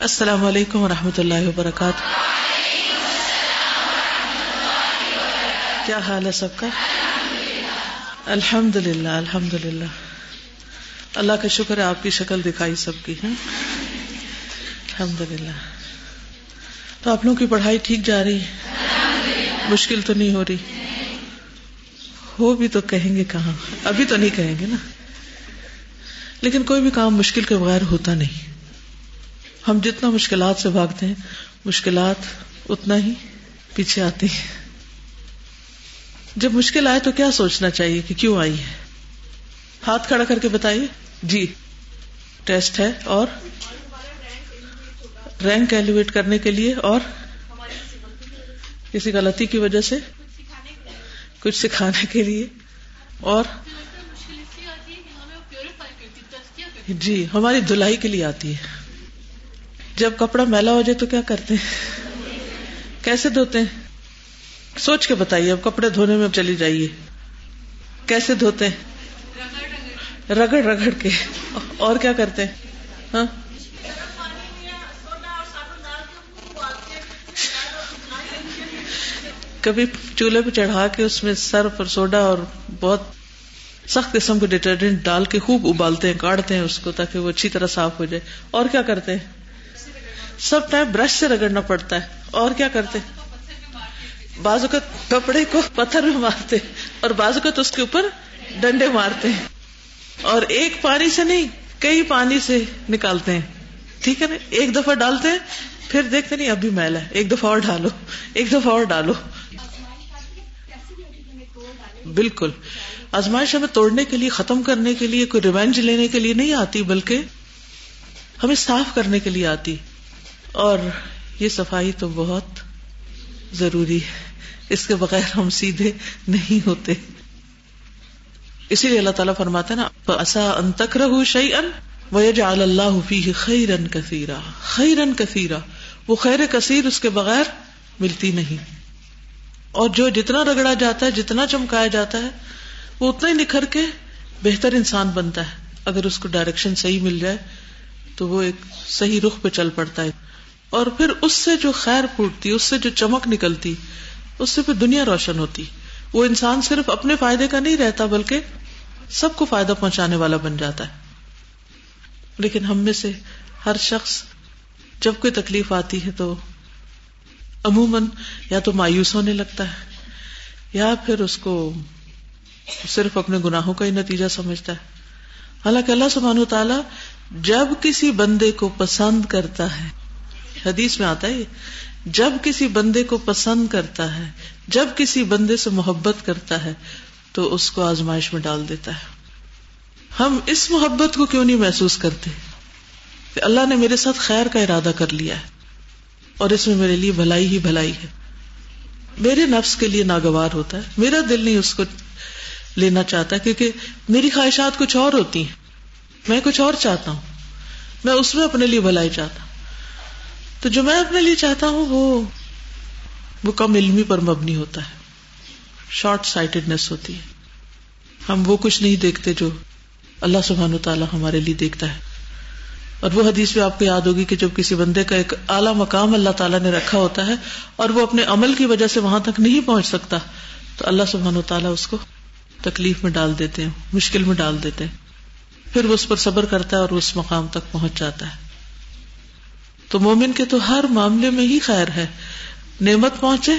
السلام علیکم و رحمۃ اللہ وبرکاتہ۔ کیا حال ہے سب کا؟ الحمد للہ الحمد للہ اللہ کا شکر ہے آپ کی شکل دکھائی سب کی ہے۔ الحمد للہ تو آپ لوگوں کی پڑھائی ٹھیک جا رہی ہے؟ مشکل تو نہیں ہو رہی؟ ہو بھی تو کہیں گے کہاں؟ ابھی تو نہیں کہیں گے نا۔ لیکن کوئی بھی کام مشکل کے بغیر ہوتا نہیں۔ ہم جتنا مشکلات سے بھاگتے ہیں، مشکلات اتنا ہی پیچھے آتی ہیں۔ جب مشکل آئے تو کیا سوچنا چاہیے کہ کیوں آئی ہے؟ ہاتھ کھڑا کر کے بتائیے۔ جی۔ ٹیسٹ ہے اور رینک ایلیویٹ کرنے کے لیے اور کسی غلطی کی وجہ سے کچھ سکھانے کے لیے اور جی ہماری دلائی کے لیے آتی ہے۔ جب کپڑا میلا ہو جائے تو کیا کرتے ہیں؟ کیسے دھوتے ہیں؟ سوچ کے بتائیے، اب کپڑے دھونے میں چلی جائیے۔ کیسے دھوتے ہیں؟ رگڑ رگڑ کے۔ اور کیا کرتے ہیں؟ ہاں؟ کبھی چولہے پہ چڑھا کے اس میں سرف اور سوڈا اور بہت سخت قسم کے ڈٹرجنٹ ڈال کے خوب ابالتے ہیں کاٹتے ہیں اس کو تاکہ وہ اچھی طرح صاف ہو جائے۔ اور کیا کرتے ہیں؟ سب ٹائم برش سے رگڑنا پڑتا ہے۔ اور کیا کرتے؟ بازو کا کپڑے کو پتھر میں مارتے اور بازو کا تو اس کے اوپر ڈنڈے مارتے ہیں۔ اور ایک پانی سے نہیں، کئی پانی سے نکالتے ہیں۔ ٹھیک ہے نا؟ ایک دفعہ ڈالتے ہیں، پھر دیکھتے نہیں، ابھی میل ہے۔ ایک دفعہ اور ڈالو۔ ایک دفعہ اور ڈالو۔ بالکل۔ آزمائش ہمیں توڑنے کے لیے، ختم کرنے کے لیے، کوئی ریونج لینے کے لیے نہیں آتی، بلکہ ہمیں صاف کرنے کے لیے آتی۔ اور یہ صفائی تو بہت ضروری ہے۔ اس کے بغیر ہم سیدھے نہیں ہوتے۔ اسی لیے اللہ تعالیٰ فرماتا نا اصا ان تک شعی ان وجال اللہ حفیع خیر ان کثیرا خیر ان کثیرا وہ خیر کثیر اس کے بغیر ملتی نہیں۔ اور جو جتنا رگڑا جاتا ہے، جتنا چمکایا جاتا ہے، وہ اتنا ہی نکھر کے بہتر انسان بنتا ہے۔ اگر اس کو ڈائریکشن صحیح مل جائے، تو وہ ایک صحیح رخ پہ چل پڑتا ہے۔ اور پھر اس سے جو خیر پھوٹتی، اس سے جو چمک نکلتی، اس سے پھر دنیا روشن ہوتی۔ وہ انسان صرف اپنے فائدے کا نہیں رہتا، بلکہ سب کو فائدہ پہنچانے والا بن جاتا ہے۔ لیکن ہم میں سے ہر شخص جب کوئی تکلیف آتی ہے تو عموماً یا تو مایوس ہونے لگتا ہے، یا پھر اس کو صرف اپنے گناہوں کا ہی نتیجہ سمجھتا ہے۔ حالانکہ اللہ سبحانہ تعالیٰ جب کسی بندے کو پسند کرتا ہے حدیث میں آتا ہے، جب کسی بندے کو پسند کرتا ہے، جب کسی بندے سے محبت کرتا ہے، تو اس کو آزمائش میں ڈال دیتا ہے۔ ہم اس محبت کو کیوں نہیں محسوس کرتے؟ کہ اللہ نے میرے ساتھ خیر کا ارادہ کر لیا ہے، اور اس میں میرے لیے بھلائی ہی بھلائی ہے۔ میرے نفس کے لیے ناگوار ہوتا ہے۔ میرا دل نہیں اس کو لینا چاہتا، کیونکہ میری خواہشات کچھ اور ہوتی ہیں۔ میں کچھ اور چاہتا ہوں۔ میں اس میں اپنے لیے بھلائی چاہتا ہوں۔ تو جو میں اپنے لیے چاہتا ہوں وہ وہ کم علمی پر مبنی ہوتا ہے۔ شارٹ سائٹڈنیس ہوتی ہے۔ ہم وہ کچھ نہیں دیکھتے جو اللہ سبحان و تعالیٰ ہمارے لیے دیکھتا ہے۔ اور وہ حدیث بھی آپ کو یاد ہوگی کہ جب کسی بندے کا ایک اعلیٰ مقام اللہ تعالیٰ نے رکھا ہوتا ہے اور وہ اپنے عمل کی وجہ سے وہاں تک نہیں پہنچ سکتا، تو اللہ سبحان و تعالیٰ اس کو تکلیف میں ڈال دیتے ہیں، مشکل میں ڈال دیتے ہیں۔ پھر وہ اس پر صبر کرتا ہے اور اس مقام تک پہنچ جاتا ہے۔ تو مومن کے تو ہر معاملے میں ہی خیر ہے۔ نعمت پہنچے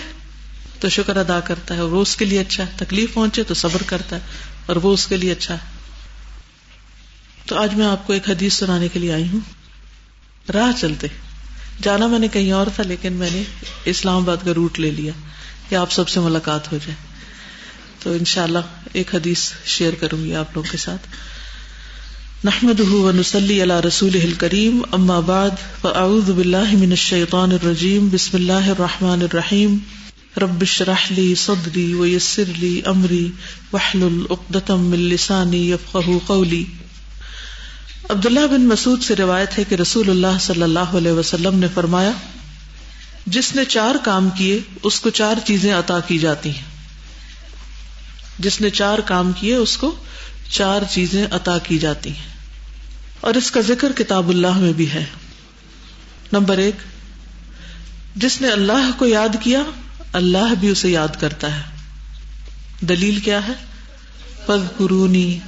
تو شکر ادا کرتا ہے اور وہ اس کے لیے اچھا ہے۔ تکلیف پہنچے تو صبر کرتا ہے اور وہ اس کے لیے اچھا ہے۔ تو آج میں آپ کو ایک حدیث سنانے کے لیے آئی ہوں۔ راہ چلتے۔ جانا میں نے کہیں اور تھا لیکن میں نے اسلام آباد کا روٹ لے لیا کہ آپ سب سے ملاقات ہو جائے۔ تو انشاءاللہ ایک حدیث شیئر کروں گی آپ لوگوں کے ساتھ۔ نحمد ونسلی علی رسول کریم اما بعد فاعوذ باللہ من الشیطان الرجیم بسم اللہ الرحمن الرحیم رب اشرح لی صدری ویسر لی امری وحلل اقدتم من لسانی یفقہ قولی عبداللہ بن مسعود سے روایت ہے کہ رسول اللہ صلی اللہ علیہ وسلم نے فرمایا، جس نے چار کام کیے، اس کو چار چیزیں عطا کی جاتی ہیں۔ جس نے چار کام کیے، اس کو چار چیزیں عطا کی جاتی ہیں۔ اور اس کا ذکر کتاب اللہ میں بھی ہے۔ نمبر ایک، جس نے اللہ کو یاد کیا، اللہ بھی اسے یاد کرتا ہے۔ دلیل کیا ہے؟ پد قرونی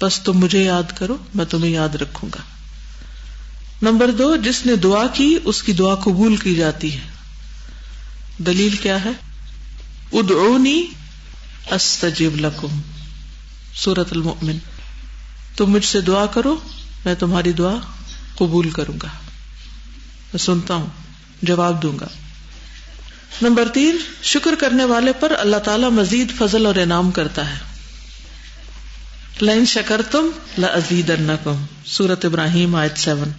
بس تم مجھے یاد کرو، میں تمہیں یاد رکھوں گا۔ نمبر دو، جس نے دعا کی، اس کی دعا قبول کی جاتی ہے۔ دلیل کیا ہے؟ ادعونی استجب لکم۔ سورت المؤمن۔ تم مجھ سے دعا کرو، میں تمہاری دعا قبول کروں گا۔ میں سنتا ہوں، جواب دوں گا۔ نمبر تین، شکر کرنے والے پر اللہ تعالی مزید فضل اور انعام کرتا ہے۔ لائن شکر تم لزید سورت ابراہیم آیت سیون۔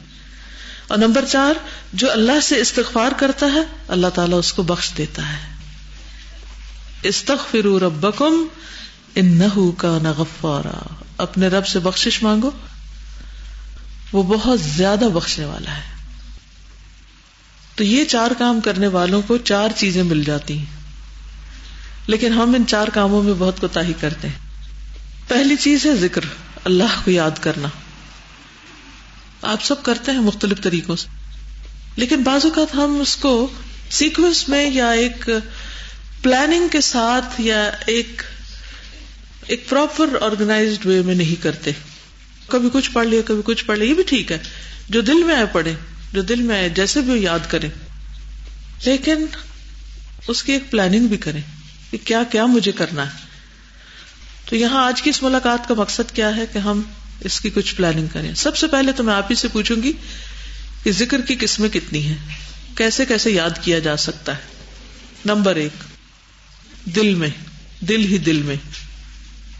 اور نمبر چار، جو اللہ سے استغفار کرتا ہے، اللہ تعالیٰ اس کو بخش دیتا ہے۔ استغفروا ربکم انہو کا نغفارا اپنے رب سے بخشش مانگو، وہ بہت زیادہ بخشنے والا ہے۔ تو یہ چار کام کرنے والوں کو چار چیزیں مل جاتی ہیں۔ لیکن ہم ان چار کاموں میں بہت کوتا کرتے ہیں۔ پہلی چیز ہے ذکر، اللہ کو یاد کرنا۔ آپ سب کرتے ہیں مختلف طریقوں سے۔ لیکن بعض اوقات ہم اس کو سیکوینس میں یا ایک پلاننگ کے ساتھ یا ایک ایک پراپر آرگنائزڈ وے میں نہیں کرتے۔ کبھی کچھ پڑھ لیا، کبھی کچھ پڑھ لیا، یہ بھی ٹھیک ہے۔ جو دل میں آئے پڑھے جو دل میں آئے جیسے بھی یاد کریں۔ لیکن اس کی ایک پلاننگ بھی کریں کہ کیا کیا مجھے کرنا ہے۔ تو یہاں آج کی اس ملاقات کا مقصد کیا ہے کہ ہم اس کی کچھ پلاننگ کریں۔ سب سے پہلے تو میں آپ ہی سے پوچھوں گی کہ ذکر کی قسمیں کتنی ہیں۔ کیسے کیسے یاد کیا جا سکتا ہے؟ نمبر ایک، دل میں، دل ہی دل میں۔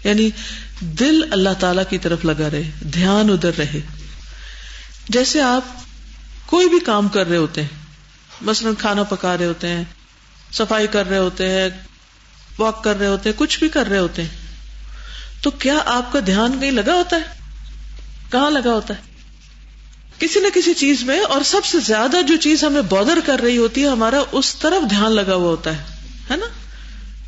یعنی دل اللہ تعالی کی طرف لگا رہے، دھیان ادھر رہے۔ جیسے آپ کوئی بھی کام کر رہے ہوتے ہیں، مثلاً کھانا پکا رہے ہوتے ہیں، صفائی کر رہے ہوتے ہیں، واک کر رہے ہوتے ہیں، کچھ بھی کر رہے ہوتے ہیں، تو کیا آپ کا دھیان کہیں لگا ہوتا ہے؟ کہاں لگا ہوتا ہے؟ کسی نہ کسی چیز میں، اور سب سے زیادہ جو چیز ہمیں بودر کر رہی ہوتی ہے، ہمارا اس طرف دھیان لگا ہوا ہوتا ہے ہے نا؟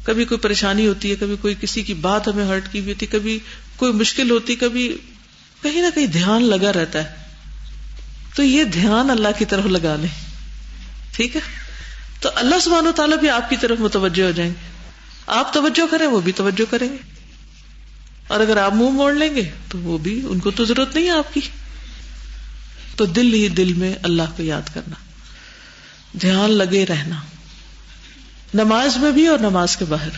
کبھی کوئی پریشانی ہوتی ہے، کبھی کوئی کسی کی بات ہمیں ہرٹ کی ہوتی کبھی کوئی مشکل ہوتی کبھی کہیں نہ کہیں دھیان لگا رہتا ہے۔ تو یہ دھیان اللہ کی طرف لگا لیں۔ ٹھیک ہے؟ تو اللہ سبحانہ و تعالیٰ بھی آپ کی طرف متوجہ ہو جائیں گے۔ آپ توجہ کریں، وہ بھی توجہ کریں گے۔ اور اگر آپ منہ موڑ لیں گے، تو وہ بھی، ان کو تو ضرورت نہیں ہے آپ کی۔ تو دل ہی دل میں اللہ کو یاد کرنا۔ دھیان لگے رہنا۔ نماز میں بھی اور نماز کے باہر۔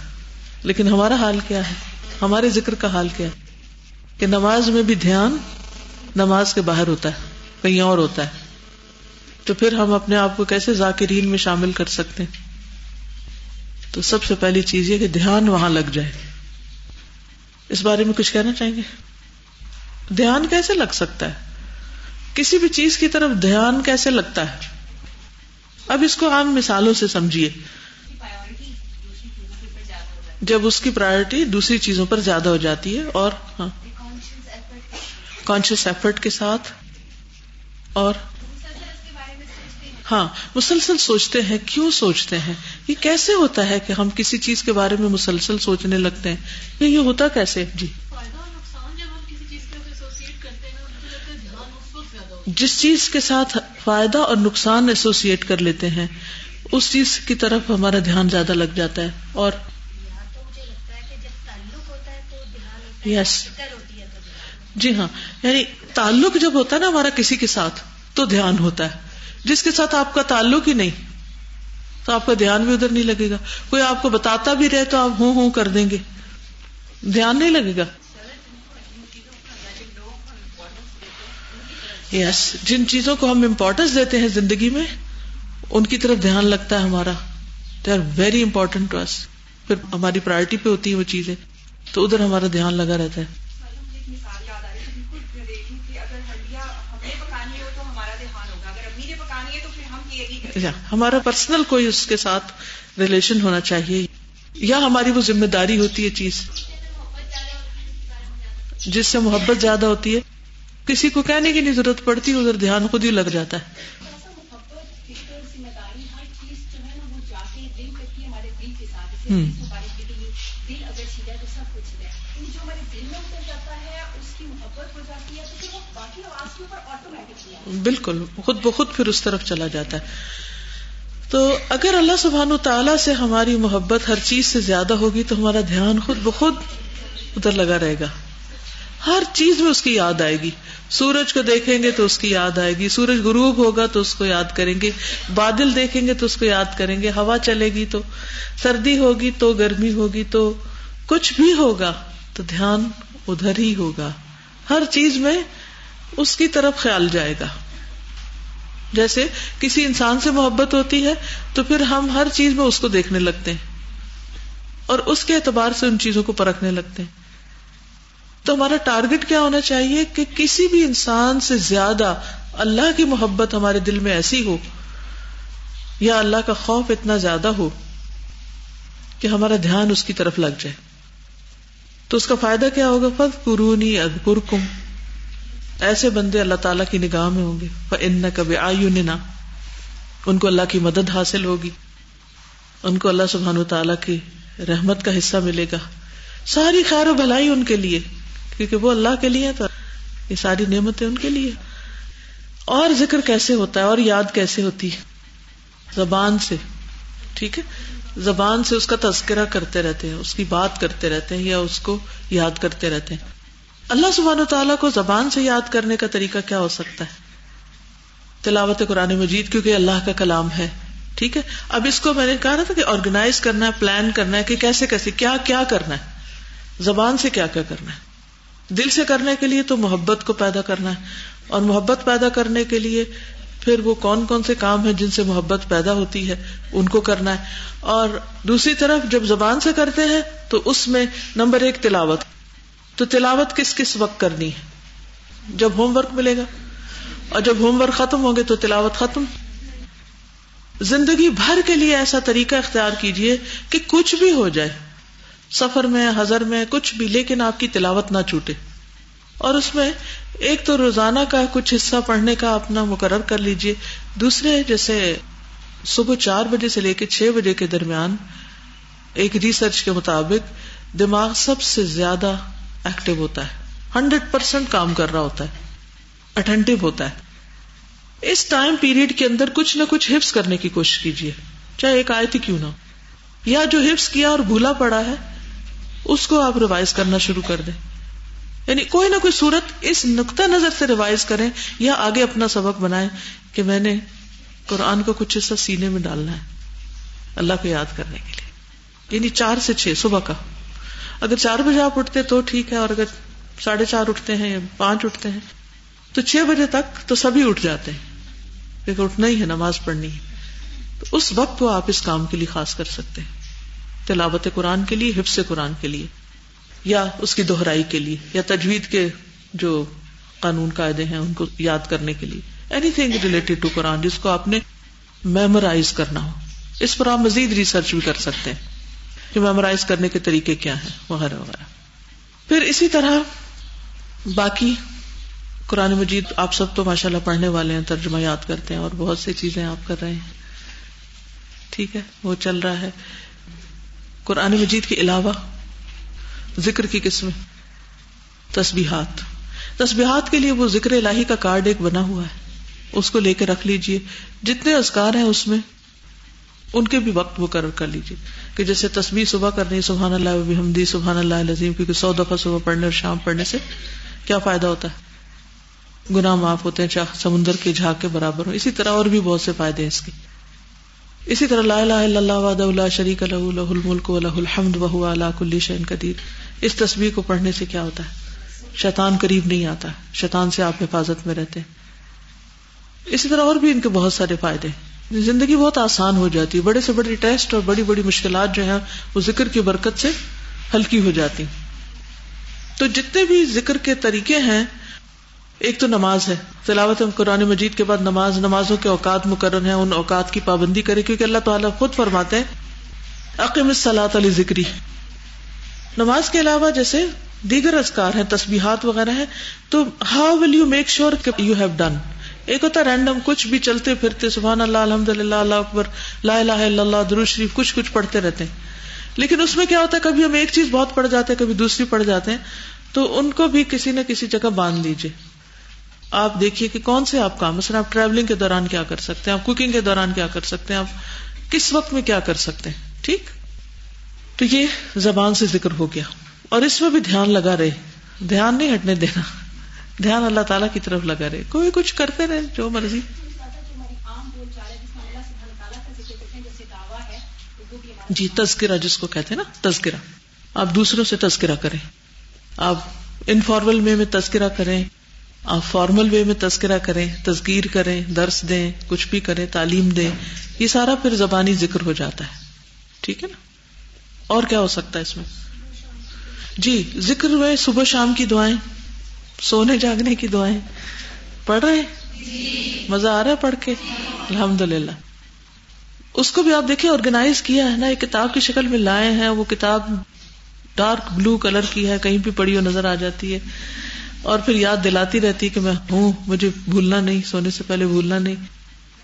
لیکن ہمارا حال کیا ہے؟ ہمارے ذکر کا حال کیا ہے؟ کہ نماز میں بھی دھیان نماز کے باہر ہوتا ہے، کہیں اور ہوتا ہے۔ تو پھر ہم اپنے آپ کو کیسے ذاکرین میں شامل کر سکتے ہیں؟ تو سب سے پہلی چیز یہ کہ دھیان وہاں لگ جائے۔ اس بارے میں کچھ کہنا چاہیں گے؟ دھیان کیسے لگ سکتا ہے؟ کسی بھی چیز کی طرف دھیان کیسے لگتا ہے؟ اب اس کو عام مثالوں سے سمجھیے۔ جب اس کی پرائرٹی دوسری چیزوں پر زیادہ ہو جاتی ہے اور ہاں۔ کانشیس ایفرٹ کے ساتھ اور ہاں مسلسل سوچتے ہیں، کیوں سوچتے ہیں؟ یہ کیسے ہوتا ہے کہ ہم کسی چیز کے بارے میں مسلسل سوچنے لگتے ہیں؟ یہ ہوتا کیسے؟ جی۔ جس چیز کے ساتھ فائدہ اور نقصان ایسوسیٹ کر لیتے ہیں، اس چیز کی طرف ہمارا دھیان زیادہ لگ جاتا ہے اور یس جی ہاں یعنی تعلق جب ہوتا ہے نا ہمارا کسی کے ساتھ تو دھیان ہوتا ہے۔ جس کے ساتھ آپ کا تعلق ہی نہیں تو آپ کا دھیان بھی ادھر نہیں لگے گا۔ کوئی آپ کو بتاتا بھی رہے تو آپ ہوں ہوں کر دیں گے۔ دھیان نہیں لگے گا۔ یس جن چیزوں کو ہم امپورٹینس دیتے ہیں زندگی میں ان کی طرف دھیان لگتا ہے ہمارا۔ They are very important to us پھر ہماری پرائرٹی پہ ہوتی ہے وہ چیزیں تو ادھر ہمارا دھیان لگا رہتا ہے۔ ہمارا پرسنل کوئی اس کے ساتھ ریلیشن ہونا چاہیے یا ہماری وہ ذمہ داری ہوتی ہے چیز۔ جس سے محبت زیادہ ہوتی ہے کسی کو کہنے کی نہیں ضرورت پڑتی ادھر دھیان خود ہی لگ جاتا ہے۔ بالکل، خود بخود پھر اس طرف چلا جاتا ہے۔ تو اگر اللہ سبحان تعالیٰ سے ہماری محبت ہر چیز سے زیادہ ہوگی تو ہمارا دھیان خود بخود ادھر لگا رہے گا۔ ہر چیز میں اس کی یاد آئے گی۔ سورج کو دیکھیں گے تو اس کی یاد آئے گی، سورج غروب ہوگا تو اس کو یاد کریں گے، بادل دیکھیں گے تو اس کو یاد کریں گے، ہوا چلے گی تو سردی ہوگی تو گرمی ہوگی تو کچھ بھی ہوگا تو دھیان ادھر ہی ہوگا۔ ہر چیز میں اس کی طرف خیال جائے گا۔ جیسے کسی انسان سے محبت ہوتی ہے تو پھر ہم ہر چیز میں اس کو دیکھنے لگتے ہیں اور اس کے اعتبار سے ان چیزوں کو پرکھنے لگتے ہیں۔ تو ہمارا ٹارگیٹ کیا ہونا چاہیے کہ کسی بھی انسان سے زیادہ اللہ کی محبت ہمارے دل میں ایسی ہو یا اللہ کا خوف اتنا زیادہ ہو کہ ہمارا دھیان اس کی طرف لگ جائے۔ تو اس کا فائدہ کیا ہوگا؟ فت قرونی ادبر کم ایسے بندے اللہ تعالیٰ کی نگاہ میں ہوں گے۔ ان کبھی آیو ان کو اللہ کی مدد حاصل ہوگی۔ ان کو اللہ سبحان و تعالیٰ کی رحمت کا حصہ ملے گا۔ ساری خیر و بھلائی ان کے لیے۔ کیونکہ وہ اللہ کے لیے تو یہ ساری نعمتیں ان کے لیے۔ اور ذکر کیسے ہوتا ہے اور یاد کیسے ہوتی ہے؟ زبان سے، ٹھیک ہے؟ زبان سے اس کا تذکرہ کرتے رہتے ہیں، اس کی بات کرتے رہتے ہیں یا اس کو یاد کرتے رہتے ہیں۔ اللہ سبحان و تعالیٰ کو زبان سے یاد کرنے کا طریقہ کیا ہو سکتا ہے؟ تلاوت قرآن مجید، کیونکہ اللہ کا کلام ہے، ٹھیک ہے؟ اب اس کو میں نے کہا تھا کہ آرگنائز کرنا ہے پلان کرنا ہے کہ کیسے کیسے، کیا کیا کرنا ہے؟ زبان سے کیا کیا کرنا ہے؟ دل سے کرنے کے لیے تو محبت کو پیدا کرنا ہے۔ اور محبت پیدا کرنے کے لیے پھر وہ کون کون سے کام ہیں جن سے محبت پیدا ہوتی ہے، ان کو کرنا ہے۔ اور دوسری طرف جب زبان سے کرتے ہیں تو اس میں نمبر ایک تلاوت۔ تو تلاوت کس کس وقت کرنی ہے؟ جب ہوم ورک ملے گا۔ اور جب ہوم ورک ختم ہوگے تو تلاوت ختم۔ زندگی بھر کے لیے ایسا طریقہ اختیار کیجیے کہ کچھ بھی ہو جائے۔ سفر میں ہزر میں، کچھ بھی، لیکن آپ کی تلاوت نہ چھوٹے۔ اور اس میں ایک تو روزانہ کا کچھ حصہ پڑھنے کا اپنا مقرر کر لیجیے دوسرے، جیسے صبح چار بجے سے لے کے چھ بجے کے درمیان، ایک ریسرچ کے مطابق دماغ سب سے زیادہ ایکٹیو ہوتا ہے۔ ہنڈریڈ پرسینٹ کام کر رہا ہوتا ہے۔ اٹینٹو ہوتا ہے۔ اس ٹائم پیریڈ کے اندر کچھ نہ کچھ ہپس کرنے کی کوشش کیجیے چاہے ایک آئے تھی کیوں نہ یا جو ہپس کیا اور بھولا پڑا ہے اس کو آپ ریوائز کرنا شروع کر دیں۔ یعنی کوئی نہ کوئی صورت اس نقطۂ نظر سے ریوائز کریں یا آگے اپنا سبق بنائیں کہ میں نے قرآن کو کچھ حصہ سینے میں ڈالنا ہے۔ اللہ کو یاد کرنے کے لیے۔ یعنی چار سے چھ، صبح کا۔ اگر چار بجے آپ اٹھتے تو ٹھیک ہے، اور اگر ساڑھے چار اٹھتے ہیں یا پانچ اٹھتے ہیں، تو چھ بجے تک تو سبھی اٹھ جاتے ہیں۔ کیونکہ اٹھنا ہی ہے، نماز پڑھنی ہے تو اس وقت وہ آپ اس کام کے لیے خاص کر سکتے ہیں۔ تلاوت قرآن کے لیے، حفظ قرآن کے لیے، یا اس کی دہرائی کے لیے، یا تجوید کے جو قانون قاعدے ہیں ان کو یاد کرنے کے لیے۔ Anything related to Quran جس کو آپ نے میمورائز کرنا ہو۔ اس پر آپ مزید ریسرچ بھی کر سکتے ہیں کہ میمورائز کرنے کے طریقے کیا ہیں، وغیرہ وغیرہ۔ پھر اسی طرح باقی قرآن مجید آپ سب تو ماشاء اللہ پڑھنے والے ہیں، ترجمہ یاد کرتے ہیں اور بہت سی چیزیں آپ کر رہے ہیں۔ ٹھیک ہے، وہ چل رہا ہے۔ قرآن مجید کے علاوہ ذکر کی قسمیں تسبیحات۔ تسبیحات کے لیے وہ ذکر الہی کا کارڈ ایک بنا ہوا ہے۔ اس کو لے کے رکھ لیجیے۔ جتنے ازکار ہیں اس میں، ان کے بھی وقت مقرر کر لیجیے کہ جیسے تصویر صبح کرنی، سبحان اللہ حمدی سبحان اللہ عظیم کیونکہ سو دفعہ صبح پڑھنے اور شام پڑھنے سے کیا فائدہ ہوتا ہے؟ گناہ معاف ہوتے ہیں چاہ سمندر کے جھاگ کے برابر ہو اسی طرح اور بھی بہت سے فائدے ہیں اس کے۔ اسی طرح لا الہ الا اللہ وحدہ لا شریک له له الملک وله الحمد وهو على كل شيء قدیر۔ اس تصویر کو پڑھنے سے کیا ہوتا ہے؟ شیطان قریب نہیں آتا، شیطان سے آپ حفاظت میں رہتے ہیں۔ اسی طرح اور بھی ان کے بہت سارے فائدے زندگی بہت آسان ہو جاتی ہے، بڑے سے بڑے ٹیسٹ اور بڑی بڑی مشکلات جو ہیں، وہ ذکر کی برکت سے ہلکی ہو جاتی تو جتنے بھی ذکر کے طریقے ہیں ایک تو نماز ہے۔ تلاوت قرآن مجید کے بعد نماز، نمازوں کے اوقات مقرر ہیں، ان اوقات کی پابندی کرے کیونکہ اللہ تعالیٰ خود فرماتے ہیں عقیم صلاح علی ذکری نماز کے علاوہ جیسے دیگر ازکار ہیں، تسبیحات وغیرہ ہیں، تو how will you make sure you have done ایک ہوتا رینڈم کچھ بھی چلتے پھرتے، سبحان اللہ الحمد للہ اللہ اکبر، لا الہ الا اللہ درو شریف، کچھ کچھ پڑھتے رہتے ہیں۔ لیکن اس میں کیا ہوتا ہے، کبھی ہم ایک چیز بہت پڑ جاتے ہیں، کبھی دوسری پڑ جاتے ہیں، تو ان کو بھی کسی نہ کسی جگہ باندھ لیجیے آپ دیکھیے کہ کون سے آپ کام مثلا آپ ٹریولنگ کے دوران کیا کر سکتے ہیں؟ آپ کوکنگ کے دوران کیا کر سکتے ہیں؟ آپ کس وقت میں کیا کر سکتے ہیں؟ ٹھیک؟ تو یہ زبان سے ذکر ہو گیا۔ اور اس میں بھی دھیان لگا رہے۔ دھیان نہیں ہٹنے دینا۔ دھیان اللہ تعالیٰ کی طرف لگا رہے۔ کوئی کچھ کرتے رہے، جو مرضی۔ جی تذکرہ جس کو کہتے ہیں نا، تذکرہ۔ آپ دوسروں سے تذکرہ کریں۔ آپ انفارمل میں تذکرہ کریں۔ آپ فارمل وے میں تذکرہ کریں، تذکیر کریں، درس دیں، کچھ بھی کریں، تعلیم دیں، یہ سارا پھر زبانی ذکر ہو جاتا ہے۔ ٹھیک ہے نا؟ اور کیا ہو سکتا ہے اس میں؟ جی ذکر ہوئے، صبح شام کی دعائیں، سونے جاگنے کی دعائیں۔ پڑھ رہے مزہ آ رہا ہے پڑھ کے؟ الحمد للہ اس کو بھی آپ دیکھیں آرگنائز کیا ہے نا، ایک کتاب کی شکل میں لائے ہیں، وہ کتاب ڈارک بلو کلر کی ہے، کہیں بھی پڑی ہو نظر آ جاتی ہے۔ اور پھر یاد دلاتی رہتی ہے کہ میں ہوں، مجھے بھولنا نہیں، سونے سے پہلے بھولنا نہیں۔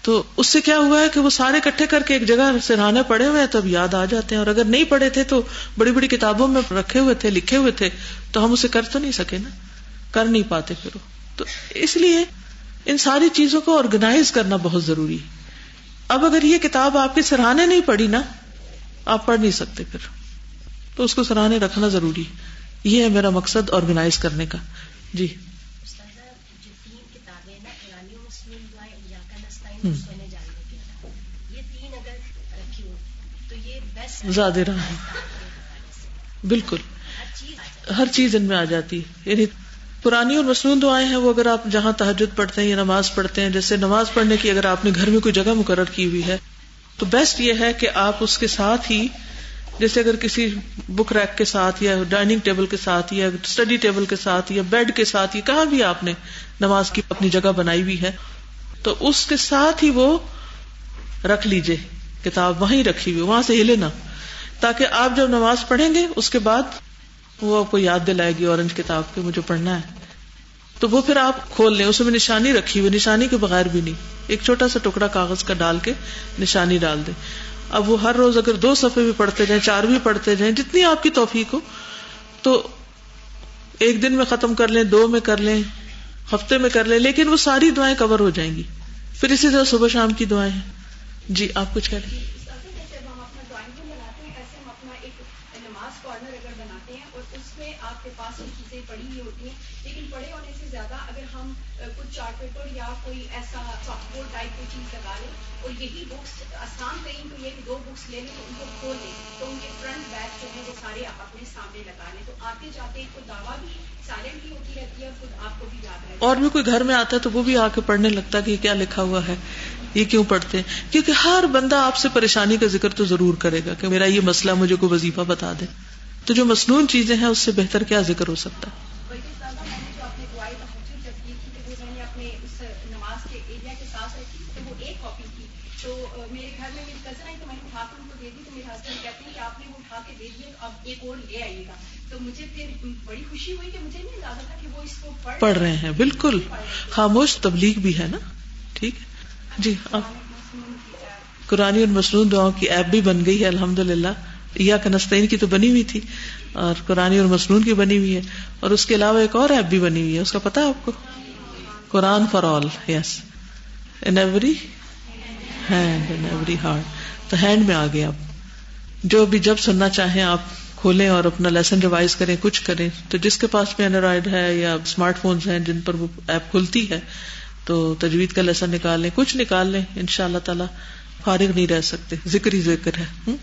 تو اس سے کیا ہوا ہے کہ وہ سارے کٹھے کر کے ایک جگہ سراہنے پڑے ہوئے ہیں، تو اب یاد آ جاتے ہیں۔ اور اگر نہیں پڑھے تھے تو بڑی بڑی کتابوں میں رکھے ہوئے تھے، لکھے ہوئے تھے۔ تو ہم اسے کر تو نہیں سکے نا۔ کر نہیں پاتے پھر وہ۔ تو اس لیے ان ساری چیزوں کو آرگنائز کرنا بہت ضروری ہے۔ اب اگر یہ کتاب آپ کے سراہنے نہیں پڑھی نا، آپ پڑھ نہیں سکتے پھر۔ تو اس کو سراہنے رکھنا ضروری ہے۔ یہ ہے میرا مقصد آرگنائز کرنے کا۔ جی۔ زیادہ رہا۔ بالکل۔ ہر چیز۔ ان میں آ جاتی۔ یعنی پرانی اور مصنون دعائیں ہیں وہ اگر آپ جہاں تحجد پڑھتے ہیں یا نماز پڑھتے ہیں جیسے نماز پڑھنے کی اگر آپ نے گھر میں کوئی جگہ مقرر کی ہوئی ہے تو بیسٹ یہ ہے کہ آپ اس کے ساتھ ہی جیسے اگر کسی بک ریک کے ساتھ یا ڈائننگ ٹیبل کے ساتھ یا اسٹڈی ٹیبل کے ساتھ یا بیڈ کے ساتھ یا کہاں بھی آپ نے نماز کی اپنی جگہ بنائی ہوئی ہے، تو اس کے ساتھ ہی وہ رکھ لیجیے کتاب وہیں رکھی ہوئی، وہاں سے ہلے نا تاکہ آپ جب نماز پڑھیں گے، اس کے بعد وہ آپ کو یاد دلائے گی اورنج کتاب کے مجھے پڑھنا ہے۔ تو وہ پھر آپ کھول لیں، اس میں نشانی رکھی ہوئی، نشانی کے بغیر بھی نہیں۔ ایک چھوٹا سا ٹکڑا کاغذ کا ڈال کے نشانی ڈال دیں۔ اب وہ ہر روز اگر دو صفحے بھی پڑھتے جائیں، چار بھی پڑھتے جائیں، جتنی آپ کی توفیق ہو، تو ایک دن میں ختم کر لیں، دو میں کر لیں، ہفتے میں کر لیں، لیکن وہ ساری دعائیں کور ہو جائیں گی۔ پھر اسی طرح صبح شام کی دعائیں ہیں۔ جی آپ کچھ کہہ لیں چارٹ پیپر یا کوئی ایسا سافٹ بورڈ ٹائپ کی چیز لگا لیں، اور یہی بکس آسان کہیں بکس لے لیں تو ان کو کھول لیں تو ان کے فرنٹ بیک جو ہے وہ سارے آپ اپنے سامنے لگا لیں تو آتے جاتے کو دعویٰ بھی سائلنٹ بھی ہوتی رہتی ہے خود آپ کو بھی یاد رہتا اور بھی کوئی گھر میں آتا ہے تو وہ بھی آ کے پڑھنے لگتا ہے کہ یہ کیا لکھا ہوا ہے یہ کیوں پڑھتے ہیں کیونکہ ہر بندہ آپ سے پریشانی کا ذکر تو ضرور کرے گا کہ میرا یہ مسئلہ مجھے کوئی وظیفہ بتا دے تو جو مصنون چیزیں ہیں اس سے بہتر کیا ذکر ہو سکتا ہے ایک اور لے آئیے گا۔ تو مجھے پھر بڑی خوشی ہوئی کہ مجھے نہیں اندازہ تھا کہ وہ اس کو پڑھ پڑھ رہے ہیں، بالکل۔ خاموش تبلیغ بھی ہے نا؟ ٹھیک ہے۔ جی اب قرآن اور مصنون دعاؤں کی ایپ بھی بن گئی ہے الحمد للہ یا کنستین کی تو بنی ہوئی تھی، اور قرآن اور مصنون کی بنی ہوئی ہے۔ اور اس کے علاوہ ایک اور ایپ بھی بنی ہوئی ہے، اس کا پتا ہے آپ کو؟ Quran for all, yes. In every hand in every heart تو ہینڈ میں آ گیا آپ۔ جو بھی جب سننا چاہیں آپ کھولیں اور اپنا لیسن ریوائز کریں، کچھ کریں۔ تو جس کے پاس بھی اینڈرائڈ ہے یا اسمارٹ فونس ہیں جن پر وہ ایپ کھلتی ہے، تو تجوید کا لیسن نکال لیں۔ کچھ نکال لیں ان شاء اللہ تعالی فارغ نہیں رہ سکتے۔ ذکر ہی ذکر ہے۔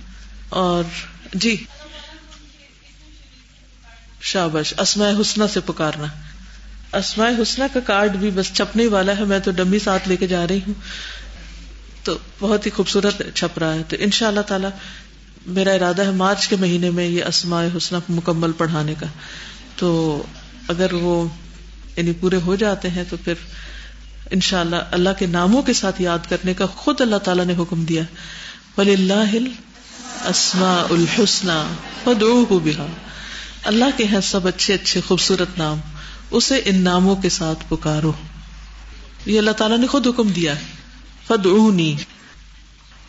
اور جی۔ شابش اسماء حسنہ سے پکارنا۔ اسماء حسنہ کا کارڈ بھی بس چھپنے والا ہے، میں تو ڈمی ساتھ لے کے جا رہی ہوں۔ تو بہت ہی خوبصورت چھپ رہا ہے۔ تو ان شاء اللہ تعالی میرا ارادہ ہے مارچ کے مہینے میں یہ اسماء حسنہ مکمل پڑھانے کا۔ تو اگر وہ یعنی پورے ہو جاتے ہیں تو پھر ان شاء اللہ اللہ کے ناموں کے ساتھ یاد کرنے کا خود اللہ تعالیٰ نے حکم دیا۔ ولی اللہ اسما الحسن بہا اللہ کے ہیں سب اچھے اچھے خوبصورت نام۔ اسے ان ناموں کے ساتھ پکارو۔ یہ اللہ تعالیٰ نے خود حکم دیا ہے۔ فد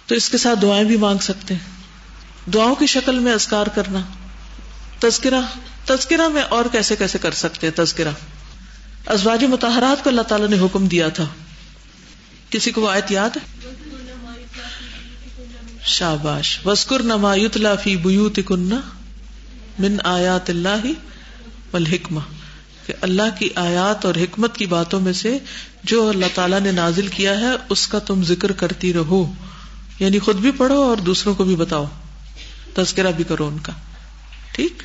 تو اس کے ساتھ دعائیں بھی مانگ سکتے ہیں۔ دعاؤں کی شکل میں ازکار کرنا۔ تذکرہ تذکرہ میں اور کیسے کیسے کر سکتے ہیں تذکرہ؟ ازواج متحرات کو اللہ تعالیٰ نے حکم دیا تھا۔ کسی کو وہ آیت یاد ہے؟ شاباش۔ وسکر نما فی بیوت کنہ من آیات اللہ والحکمہ۔ کہ اللہ کی آیات اور حکمت کی باتوں میں سے جو اللہ تعالیٰ نے نازل کیا ہے، اس کا تم ذکر کرتی رہو۔ یعنی خود بھی پڑھو اور دوسروں کو بھی بتاؤ۔ تذکرہ بھی کرو ان کا۔ ٹھیک؟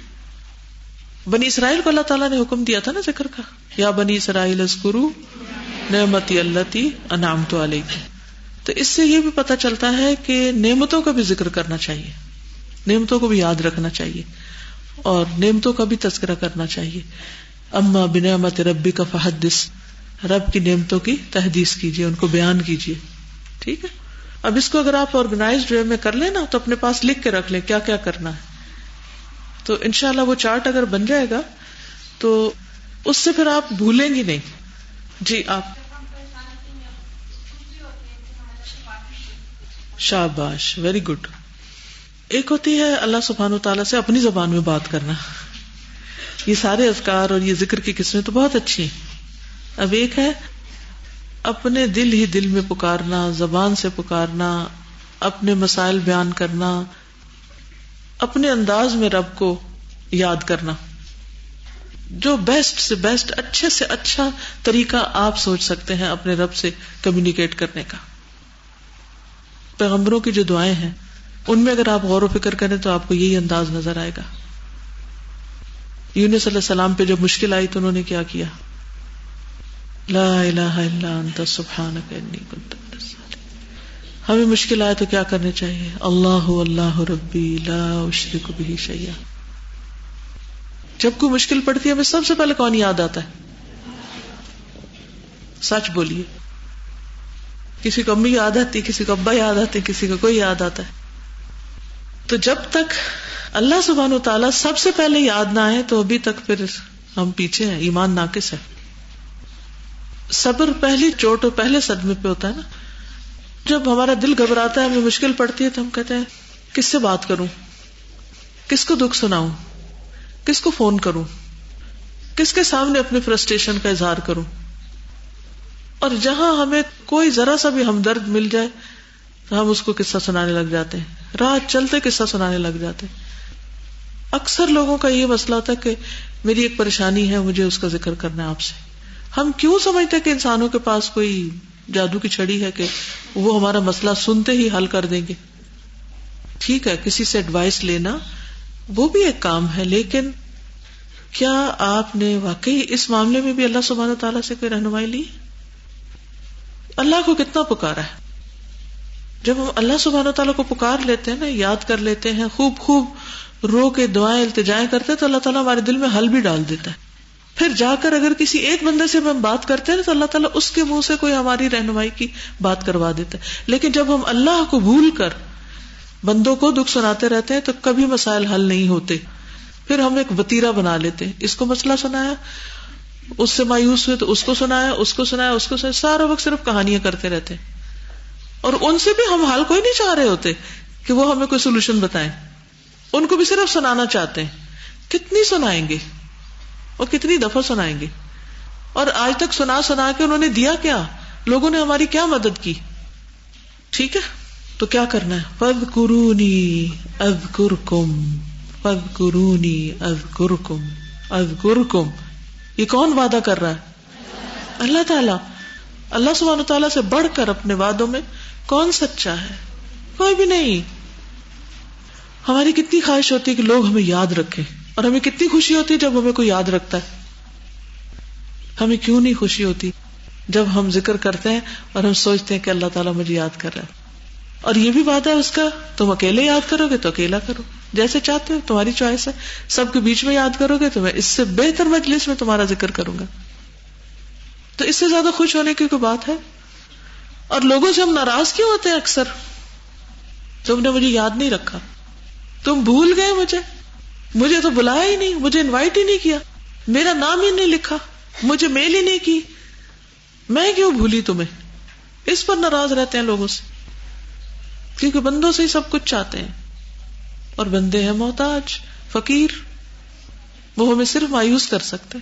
بنی اسرائیل کو اللہ تعالیٰ نے حکم دیا تھا نا ذکر کا۔ یا بنی اسرائیل اسکرو نعمتی اللہ تی انعام تو علیہ تو اس سے یہ بھی پتا چلتا ہے کہ نعمتوں کا بھی ذکر کرنا چاہیے۔ نعمتوں کو بھی یاد رکھنا چاہیے۔ اور نعمتوں کا بھی تذکرہ کرنا چاہیے۔ اما بنعمت ربی کا فحدث۔ رب کی نعمتوں کی تحدیث کیجیے ان کو بیان کیجیے ٹھیک ہے؟ اب اس کو اگر آپ آرگنائز وے میں کر لیں نا تو اپنے پاس لکھ کے رکھ لیں کیا کیا کرنا ہے۔ تو ان شاء اللہ وہ چارٹ اگر بن جائے گا تو اس سے پھر آپ بھولیں گی نہیں۔ جی آپ۔ شاباش ویری گڈ ایک ہوتی ہے اللہ سبحان و تعالیٰ سے اپنی زبان میں بات کرنا۔ یہ سارے افکار اور یہ ذکر کی قسمیں تو بہت اچھی ہیں۔ اب ایک ہے اپنے دل ہی دل میں پکارنا، زبان سے پکارنا، اپنے مسائل بیان کرنا، اپنے انداز میں رب کو یاد کرنا۔ جو بیسٹ سے بیسٹ اچھے سے اچھا طریقہ آپ سوچ سکتے ہیں اپنے رب سے کمیونیکیٹ کرنے کا۔ پیغمبروں کی جو دعائیں ہیں، ان میں اگر آپ غور و فکر کریں تو آپ کو یہی انداز نظر آئے گا۔ یونس علیہ السلام پہ جب مشکل آئی تو انہوں نے کیا کیا؟ لا الہ الا انت، سبحانک انی کنت ہمیں مشکل آئے تو کیا کرنے چاہیے؟ اللہ اللہ ربی، لا اشرک بھی شیئا۔ جب کوئی مشکل پڑتی ہے، ہمیں سب سے پہلے کون یاد آتا ہے؟ سچ بولیے۔ کسی کو امی یاد آتی، کسی کو ابا یاد آتے، کسی کو کوئی یاد آتا ہے۔ تو جب تک اللہ سبحان و تعالیٰ سب سے پہلے یاد نہ آئے، تو ابھی تک پھر ہم پیچھے ہیں، ایمان ناقص ہے۔ صبر پہلی چوٹ اور پہلے صدمے پہ ہوتا ہے نا۔ جب ہمارا دل گھبراتا ہے، ہمیں مشکل پڑتی ہے تو ہم کہتے ہیں، کس سے بات کروں؟ کس کو دکھ سناؤں؟ کس کو فون کروں؟ کس کے سامنے اپنے فرسٹریشن کا اظہار کروں؟ اور جہاں ہمیں کوئی ذرا سا بھی ہمدرد مل جائے تو ہم اس کو قصہ سنانے لگ جاتے ہیں۔ رات چلتے قصہ سنانے لگ جاتے ہیں۔ اکثر لوگوں کا یہ مسئلہ ہوتا ہے کہ میری ایک پریشانی ہے، مجھے اس کا ذکر کرنا ہے آپ سے۔ ہم کیوں سمجھتے کہ انسانوں کے پاس کوئی جادو کی چھڑی ہے کہ وہ ہمارا مسئلہ سنتے ہی حل کر دیں گے؟ ٹھیک ہے، کسی سے ایڈوائس لینا وہ بھی ایک کام ہے، لیکن کیا آپ نے واقعی اس معاملے میں بھی اللہ سبحانہ تعالیٰ سے کوئی رہنمائی لی؟ اللہ کو کتنا پکارا ہے؟ جب ہم اللہ سبحانہ تعالیٰ کو پکار لیتے ہیں نا، یاد کر لیتے ہیں، خوب خوب رو کے دعائیں التجائیں کرتے تو اللہ تعالیٰ ہمارے دل میں حل بھی ڈال دیتا ہے۔ پھر جا کر اگر کسی ایک بندے سے ہم بات کرتے ہیں تو اللہ تعالیٰ اس کے منہ سے کوئی ہماری رہنمائی کی بات کروا دیتا ہے۔ لیکن جب ہم اللہ کو بھول کر بندوں کو دکھ سناتے رہتے ہیں تو کبھی مسائل حل نہیں ہوتے۔ پھر ہم ایک وتیرا بنا لیتے ہیں۔ اس کو مسئلہ سنایا، اس سے مایوس ہوئے تو اس کو سنایا، اس کو سنایا، اس کو سنایا۔ سارا وقت صرف کہانیاں کرتے رہتے ہیں۔ اور ان سے بھی ہم حال کوئی نہیں چاہ رہے ہوتے کہ وہ ہمیں کوئی سولوشن بتائیں۔ ان کو بھی صرف سنانا چاہتے ہیں۔ کتنی سنائیں گے؟ اور کتنی دفعہ سنائیں گے اور آج تک سنا سنا کے انہوں نے دیا کیا؟ لوگوں نے ہماری کیا مدد کی؟ ٹھیک ہے؟ تو کیا کرنا ہے؟ پد قرونی از کم پد قرونی از کم از کم یہ کون وعدہ کر رہا ہے؟ اللہ تعالی۔ اللہ سبحانہ تعالیٰ سے بڑھ کر اپنے وعدوں میں کون سچا ہے؟ کوئی بھی نہیں۔ ہماری کتنی خواہش ہوتی ہے کہ لوگ ہمیں یاد رکھیں۔ اور ہمیں کتنی خوشی ہوتی ہے جب ہمیں کوئی یاد رکھتا ہے۔ ہمیں کیوں نہیں خوشی ہوتی جب ہم ذکر کرتے ہیں اور ہم سوچتے ہیں کہ اللہ تعالیٰ مجھے یاد کر رہا ہے۔ اور یہ بھی بات ہے اس کا، تم اکیلے یاد کرو گے تو اکیلا کرو۔ جیسے چاہتے ہو، تمہاری چوائس ہے۔ سب کے بیچ میں یاد کرو گے تو میں اس سے بہتر مجلس میں تمہارا ذکر کروں گا۔ تو اس سے زیادہ خوش ہونے کی کوئی بات ہے؟ اور لوگوں سے ہم ناراض کیوں ہوتے ہیں اکثر؟ تم نے مجھے یاد نہیں رکھا۔ تم بھول گئے مجھے۔ مجھے تو بلایا ہی نہیں، مجھے انوائٹ ہی نہیں کیا۔ میرا نام ہی نہیں لکھا، مجھے میل ہی نہیں کی۔ میں کیوں بھولی تمہیں؟ اس پر ناراض رہتے ہیں لوگوں سے۔ کیونکہ بندوں سے ہی سب کچھ چاہتے ہیں۔ اور بندے ہیں محتاج، فقیر۔ وہ ہمیں صرف مایوس کر سکتے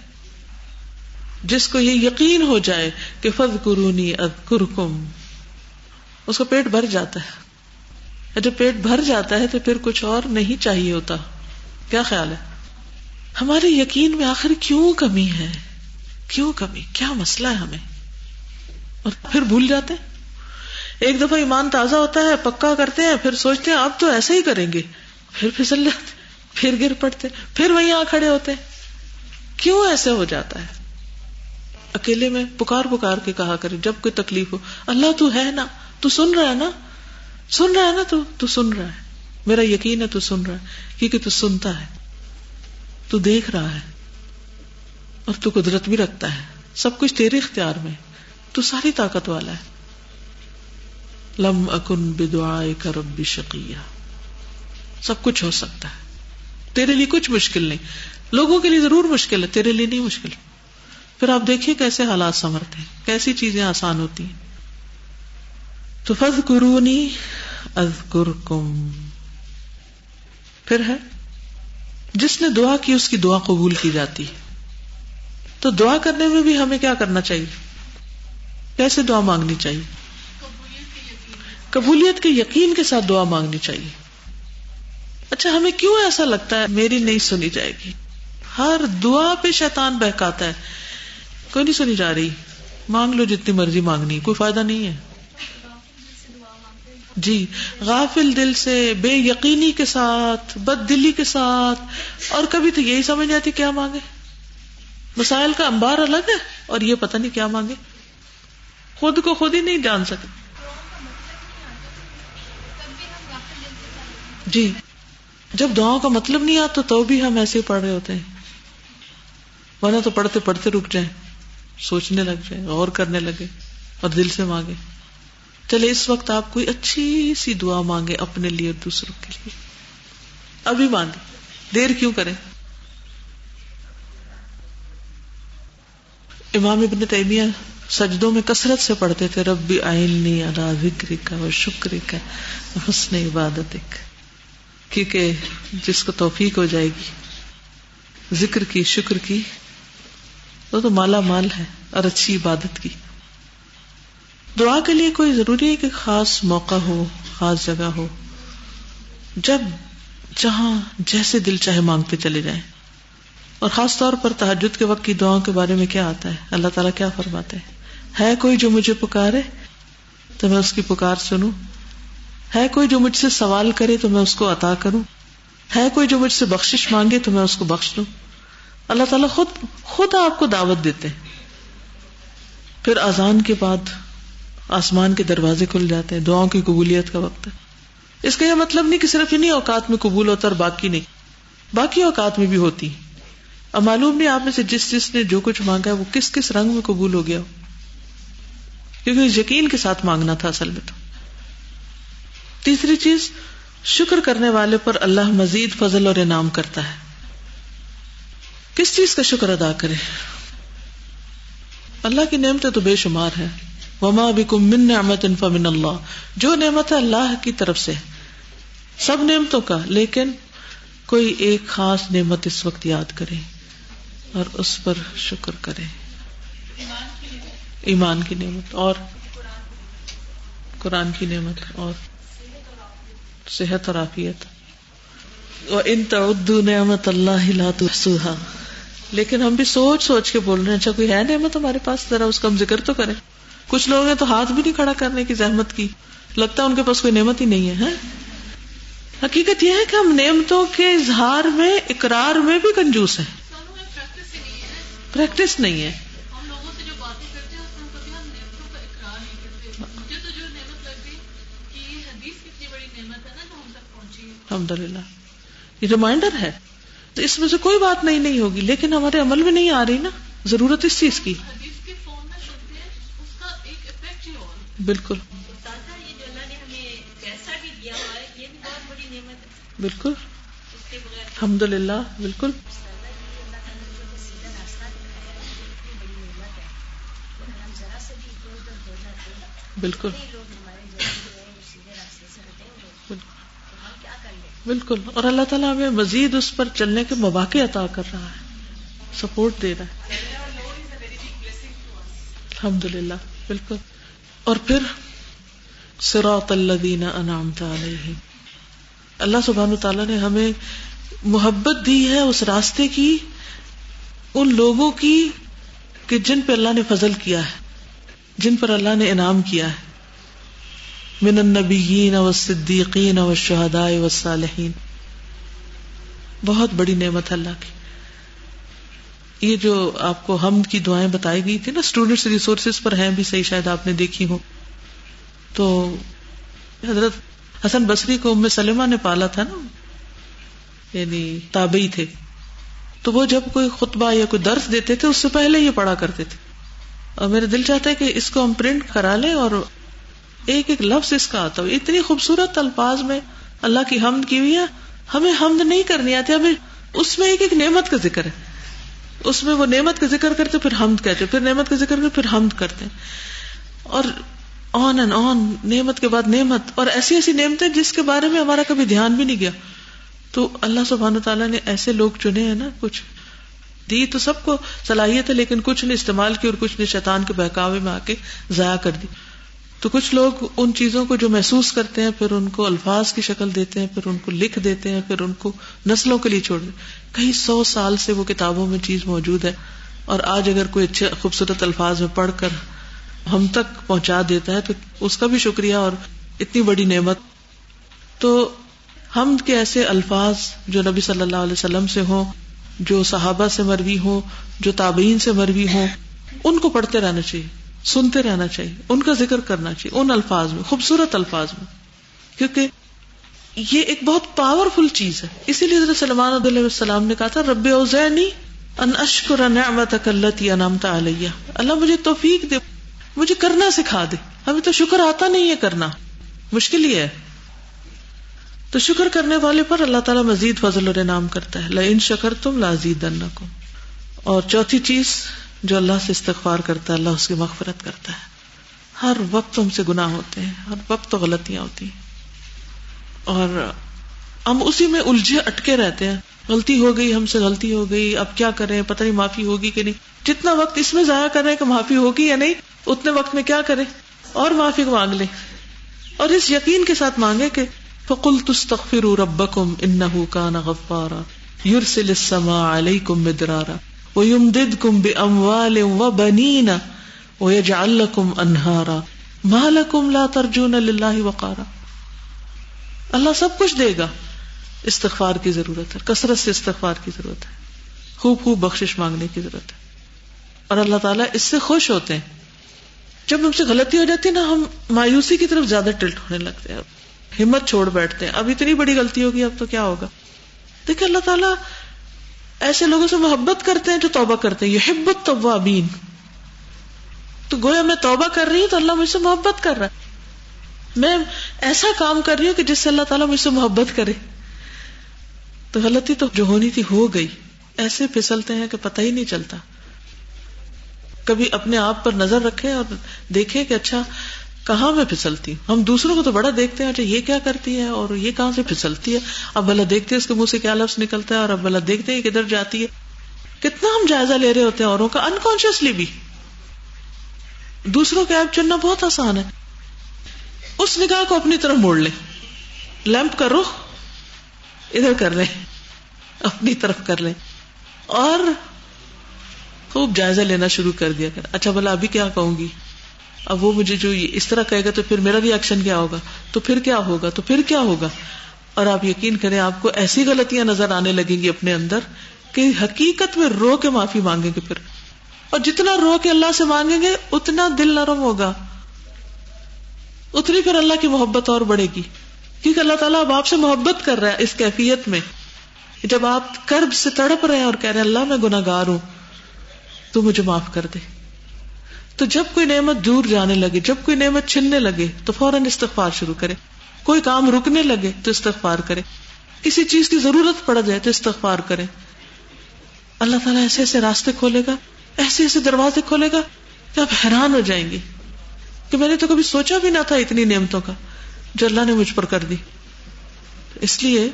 جس کو یہ یقین ہو جائے کہ فض قرونی ادکرکم اس کو پیٹ بھر جاتا ہے۔ جب پیٹ بھر جاتا ہے تو پھر کچھ اور نہیں چاہیے ہوتا۔ کیا خیال ہے؟ ہمارے یقین میں آخر کیوں کمی ہے؟ کیوں کمی؟ کیا مسئلہ ہے ہمیں؟ اور پھر بھول جاتے ہیں؟ ایک دفعہ ایمان تازہ ہوتا ہے، پکا کرتے ہیں، پھر سوچتے ہیں، اب تو ایسا ہی کریں گے۔ پھر پھسل جاتے پھر گر پڑتے پھر وہیں آ کھڑے ہوتے کیوں ایسے ہو جاتا ہے؟ اکیلے میں پکار پکار کے کہا کرے جب کوئی تکلیف ہو، اللہ تو ہے نا، تو سن رہا ہے نا؟ سن رہا ہے نا تو تو سن رہا ہے۔ میرا یقین ہے تو سن رہا ہے، کیونکہ تو سنتا ہے، تو دیکھ رہا ہے، اور تو قدرت بھی رکھتا ہے۔ سب کچھ تیرے اختیار میں تو ساری طاقت والا ہے۔ لم اکن بدعائے کا ربی شقیہ۔ سب کچھ ہو سکتا ہے۔ تیرے لیے کچھ مشکل نہیں۔ لوگوں کے لیے ضرور مشکل ہے، تیرے لیے نہیں مشکل۔ پھر آپ دیکھیے کیسے حالات سمرتے ہیں، کیسی چیزیں آسان ہوتی ہیں۔ تو فض قرونی از پھر ہے۔ جس نے دعا کی، اس کی دعا قبول کی جاتی۔ ہے تو دعا کرنے میں بھی ہمیں کیا کرنا چاہیے؟ کیسے دعا مانگنی چاہیے؟ قبولیت کے یقین کے ساتھ دعا مانگنی چاہیے۔ اچھا ہمیں کیوں ایسا لگتا ہے؟ میری نہیں سنی جائے گی۔ ہر دعا پہ شیطان بہکاتا ہے۔ کوئی نہیں سنی جا رہی۔ مانگ لو جتنی مرضی مانگنی، کوئی فائدہ نہیں ہے۔ جی غافل دل سے، بے یقینی کے ساتھ، بد دلی کے ساتھ۔ اور کبھی تو یہی سمجھ آتی کیا مانگے۔ مسائل کا انبار الگ ہے اور یہ پتہ نہیں کیا مانگے۔ خود کو خود ہی نہیں جان سکتے۔ جی جب دعاؤں کا مطلب نہیں آتا تو بھی ہم ایسے ہی پڑھ رہے ہوتے ہیں۔ ورنہ تو پڑھتے پڑھتے رک جائیں، سوچنے لگ جائیں اور کرنے لگے اور دل سے مانگے۔ چلے، اس وقت آپ کوئی اچھی سی دعا مانگے اپنے لیے اور دوسروں کے لیے۔ ابھی مانگے دیر کیوں کریں؟ امام ابن تیمیہ سجدوں میں کثرت سے پڑھتے تھے، ربی آئینی ادا ذکر کا و شکر کا حسن عبادت کیونکہ جس کو توفیق ہو جائے گی، ذکر کی، شکر کی، وہ تو مالا مال ہے اور اچھی عبادت کی۔ دعا کے لیے کوئی ضروری ہے کہ خاص موقع ہو، خاص جگہ ہو؟ جب جہاں جیسے دل چاہے مانگتے چلے جائیں۔ اور خاص طور پر تحجد کے وقت کی دعاؤں کے بارے میں کیا آتا ہے؟ اللہ تعالیٰ کیا فرماتے ہیں؟ ہے کوئی جو مجھے پکارے تو میں اس کی پکار سنوں۔ ہے کوئی جو مجھ سے سوال کرے تو میں اس کو عطا کروں۔ ہے کوئی جو مجھ سے بخشش مانگے تو میں اس کو بخش دوں۔ اللہ تعالیٰ خود خود آپ کو دعوت دیتے پھر آزان کے بعد آسمان کے دروازے کھل جاتے ہیں، دعاؤں کی قبولیت کا وقت ہے۔ اس کا یہ مطلب نہیں کہ صرف انہیں اوقات میں قبول ہوتا اور باقی نہیں، باقی اوقات میں بھی ہوتی۔ اب معلوم نہیں آپ میں سے جس جس نے جو کچھ مانگا ہے، وہ کس کس رنگ میں قبول ہو گیا کیونکہ یقین کے ساتھ مانگنا تھا اصل میں تو۔ تیسری چیز، شکر کرنے والے پر اللہ مزید فضل اور انعام کرتا ہے۔ کس چیز کا شکر ادا کرے؟ اللہ کی نعمتیں تو بے شمار ہے وما بکم من نعمت فمن اللہ جو نعمت ہے اللہ کی طرف سے سب نعمتوں کا، لیکن کوئی ایک خاص نعمت اس وقت یاد کرے اور اس پر شکر کرے۔ ایمان کی نعمت اور قرآن کی نعمت اور صحت اور عافیت۔ ان تعدو نعمت اللہ لا تحصوها۔ لیکن ہم بھی سوچ سوچ کے بول رہے ہیں اچھا کوئی ہے نعمت ہمارے پاس؟ ذرا اس کا ہم ذکر تو کریں۔ کچھ لوگ ہیں تو ہاتھ بھی نہیں کھڑا کرنے کی زحمت کی۔ لگتا ہے ان کے پاس کوئی نعمت ہی نہیں ہے ہاں؟ حقیقت یہ ہے کہ ہم نعمتوں کے اظہار میں، اقرار میں بھی کنجوس ہیں۔ پریکٹس نہیں ہے۔ الحمد للہ یہ ریمائنڈر ہے۔ تو اس میں سے کوئی بات نہیں نہیں ہوگی، لیکن ہمارے عمل میں نہیں آ رہی نا۔ ضرورت اس چیز کی۔ بالکل۔ بالکل۔ الحمد للہ بالکل۔ بالکل۔ بالکل۔ اور اللہ تعالیٰ ہمیں مزید اس پر چلنے کے مواقع عطا کر رہا ہے۔ سپورٹ دے رہا ہے۔ الحمد للہ بالکل۔ اور پھر سراط الذین انعمت علیہم۔ اللہ سبحانہ تعالیٰ نے ہمیں محبت دی ہے اس راستے کی، ان لوگوں کی کہ جن پہ اللہ نے فضل کیا ہے، جن پر اللہ نے انعام کیا ہے۔ من النبیین والصدیقین والشہداء والصالحین۔ بہت بڑی نعمت اللہ کی۔ یہ جو آپ کو ہم کی دعائیں بتائی گئی تھی نا اسٹوڈینٹس ریسورسز پر ہیں، بھی صحیح شاید آپ نے دیکھی ہو تو حضرت حسن بصری کو ام سلمہ نے پالا تھا نا یعنی تابعی تھے۔ تو وہ جب کوئی خطبہ یا کوئی درس دیتے تھے، اس سے پہلے یہ پڑھا کرتے تھے۔ اور میرا دل چاہتا ہے کہ اس کو ہم پرنٹ کرا لیں اور ایک ایک لفظ اس کا آتا ہو۔ اتنی خوبصورت الفاظ میں اللہ کی حمد کی ہوئی ہے ہمیں حمد نہیں کرنی آتی، ہمیں اس میں ایک ایک نعمت کا ذکر ہے۔ اس میں وہ نعمت کا ذکر کرتے پھر حمد کہتے پھر نعمت کا ذکر کرتے پھر حمد کرتے اور آن اینڈ آن نعمت کے بعد نعمت۔ اور ایسی ایسی نعمتیں جس کے بارے میں ہمارا کبھی دھیان بھی نہیں گیا۔ تو اللہ سبحان تعالیٰ نے ایسے لوگ چنے ہیں نا، کچھ دی تو سب کو صلاحیت ہے، لیکن کچھ نے استعمال کی اور کچھ نے شیطان کے بہکاوے میں آ کے ضائع کر دی۔ تو کچھ لوگ ان چیزوں کو جو محسوس کرتے ہیں، پھر ان کو الفاظ کی شکل دیتے ہیں، پھر ان کو لکھ دیتے ہیں، پھر ان کو نسلوں کے لیے چھوڑ دیتے کئی سو سال سے وہ کتابوں میں چیز موجود ہے اور آج اگر کوئی اچھے خوبصورت الفاظ میں پڑھ کر ہم تک پہنچا دیتا ہے تو اس کا بھی شکریہ اور اتنی بڑی نعمت۔ تو ہم کے ایسے الفاظ جو نبی صلی اللہ علیہ وسلم سے ہوں، جو صحابہ سے مروی ہوں، جو تابعین سے مروی ہوں، ان کو پڑھتے رہنا چاہیے، سنتے رہنا چاہیے، ان کا ذکر کرنا چاہیے، ان الفاظ میں، خوبصورت الفاظ میں۔ کیونکہ یہ ایک بہت پاورفل چیز ہے۔ اسی لیے حضرت سلمان علیہ السلام نے کہا تھا، رب اوزینی ان اشکر نعمتک اللتی انعمت علیہ۔ اللہ مجھے توفیق دے، مجھے کرنا سکھا دے۔ ہمیں تو شکر آتا نہیں ہے کرنا۔ مشکل ہی ہے۔ تو شکر کرنے والے پر اللہ تعالیٰ مزید فضل اور انعام کرتا ہے۔ لئن شکر تم لازید اور چوتھی چیز جو اللہ سے استغفار کرتا ہے، اللہ اس کی مغفرت کرتا ہے۔ ہر وقت ہم سے گناہ ہوتے ہیں، ہر وقت تو غلطیاں ہوتی ہیں۔ اور ہم اسی میں الجھے اٹکے رہتے ہیں۔ غلطی ہو گئی، ہم سے غلطی ہو گئی، اب کیا کریں؟ پتہ نہیں معافی ہوگی کہ نہیں۔ جتنا وقت اس میں ضائع کر رہے کہ معافی ہوگی یا نہیں، اتنے وقت میں کیا کریں؟ اور معافی مانگ لیں۔ اور اس یقین کے ساتھ مانگے کہ فکل تستغفر ربکم انه کان غفارا۔ یرسل السماء علیکم مدرارا۔ ويمددكم بأموال وبنين ويجعل لكم أنهارا۔ ما لكم لا ترجون لله وقارا۔ اللہ سب کچھ دے گا۔ استغفار کی ضرورت ہے۔ کثرت سے استغفار کی ضرورت ہے۔ خوب خوب بخشش مانگنے کی ضرورت ہے۔ اور اللہ تعالیٰ اس سے خوش ہوتے ہیں۔ جب ہم سے غلطی ہو جاتی ہے نا، ہم مایوسی کی طرف زیادہ ٹلٹ ہونے لگتے ہیں۔ ہمت چھوڑ بیٹھتے ہیں۔ اب اتنی بڑی غلطی ہوگی، اب تو کیا ہوگا؟ دیکھیں اللہ تعالیٰ ایسے لوگوں سے محبت کرتے ہیں جو توبہ کرتے ہیں۔ یہ ہبت طوابین تو گویا میں توبہ کر رہی ہوں تو اللہ مجھ سے محبت کر رہا ہے۔ میں ایسا کام کر رہی ہوں کہ جس سے اللہ تعالیٰ مجھ سے محبت کرے۔ تو غلطی تو جو ہونی تھی ہو گئی۔ ایسے پھسلتے ہیں کہ پتہ ہی نہیں چلتا۔ کبھی اپنے آپ پر نظر رکھے اور دیکھے کہ اچھا کہاں میں پھسلتی ہوں؟ ہم دوسروں کو تو بڑا دیکھتے ہیں اچھا یہ کیا کرتی ہے اور یہ کہاں سے پھسلتی ہے؟ اب بلا دیکھتے ہیں، اس کے منہ سے کیا لفظ نکلتا ہے اور اب بلا دیکھتے ہیں کدھر جاتی ہے۔ کتنا ہم جائزہ لے رہے ہوتے ہیں، اوروں کا انکانشیسلی بھی۔ دوسروں کے ایپ چننا بہت آسان ہے۔ اس نگاہ کو اپنی طرف موڑ لیں لیمپ کا رخ ادھر کر لیں اپنی طرف کر لیں اور خوب جائزہ لینا شروع کر دیا کر۔ اچھا بلا ابھی کیا کہوں گی؟ اب وہ مجھے جو اس طرح کہے گا تو پھر میرا بھی ایکشن کیا ہوگا؟ تو پھر کیا ہوگا؟ تو پھر کیا ہوگا؟ اور آپ یقین کریں آپ کو ایسی غلطیاں نظر آنے لگیں گی اپنے اندر کہ حقیقت میں رو کے معافی مانگیں گے پھر۔ اور جتنا رو کے اللہ سے مانگیں گے، اتنا دل نرم ہوگا۔ اتنی پھر اللہ کی محبت اور بڑھے گی۔ کیونکہ اللہ تعالیٰ اب آپ سے محبت کر رہا ہے اس کیفیت میں۔ جب آپ کرب سے تڑپ رہے ہیں اور کہہ رہے ہیں، اللہ میں گناگار ہوں، تو مجھے معاف کر دے۔ تو جب کوئی نعمت دور جانے لگے، جب کوئی نعمت چھننے لگے، تو فوراً استغفار شروع کرے۔ کوئی کام رکنے لگے، تو استغفار کرے۔ کسی چیز کی ضرورت پڑ جائے، تو استغفار کرے۔ اللہ تعالیٰ ایسے ایسے راستے کھولے گا، ایسے ایسے دروازے کھولے گا کہ آپ حیران ہو جائیں گے۔ کہ میں نے تو کبھی سوچا بھی نہ تھا اتنی نعمتوں کا، جو اللہ نے مجھ پر کر دی۔ اس لیے